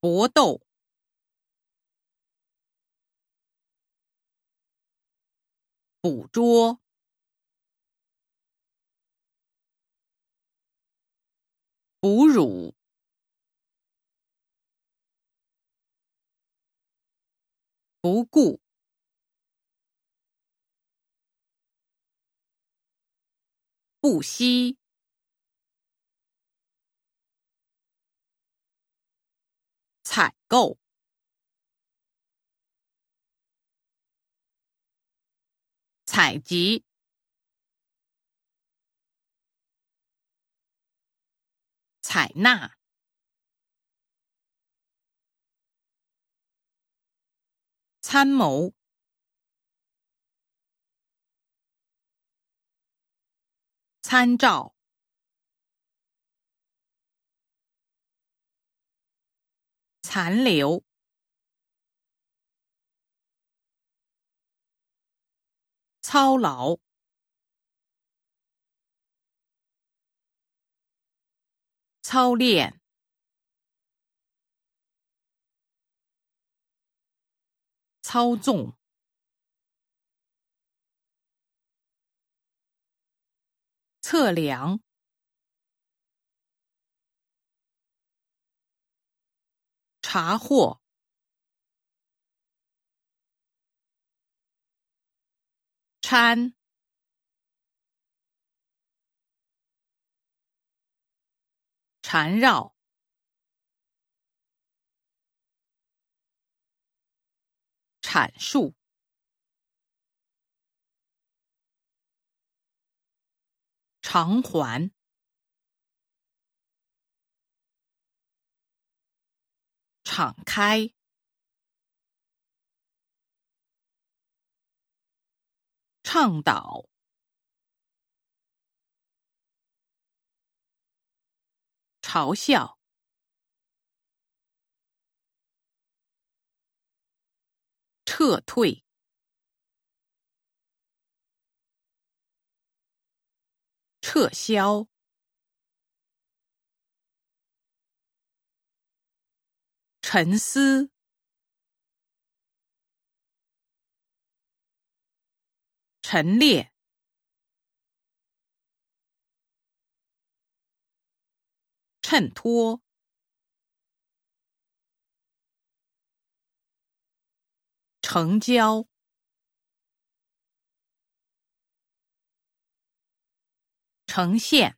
搏斗，捕捉，哺乳，不顾，不惜。采购，采集，采纳，参谋，参照。残留，操劳，操练，操纵，测量。查获，掺，缠绕，阐述，偿还。敞开，倡导，嘲笑，撤退，撤销。沉思，陈列，衬托，成交，呈现。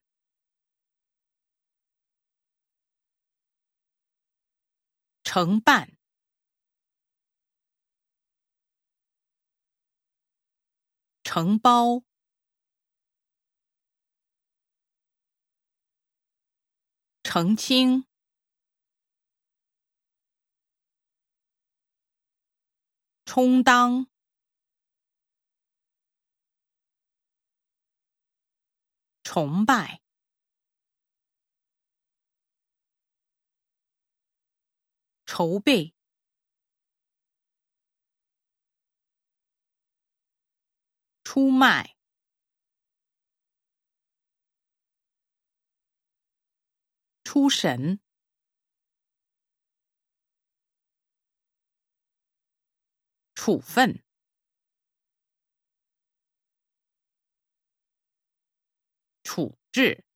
承办、承包、澄清、充当、崇拜。筹备、出卖、出神、处分、处置。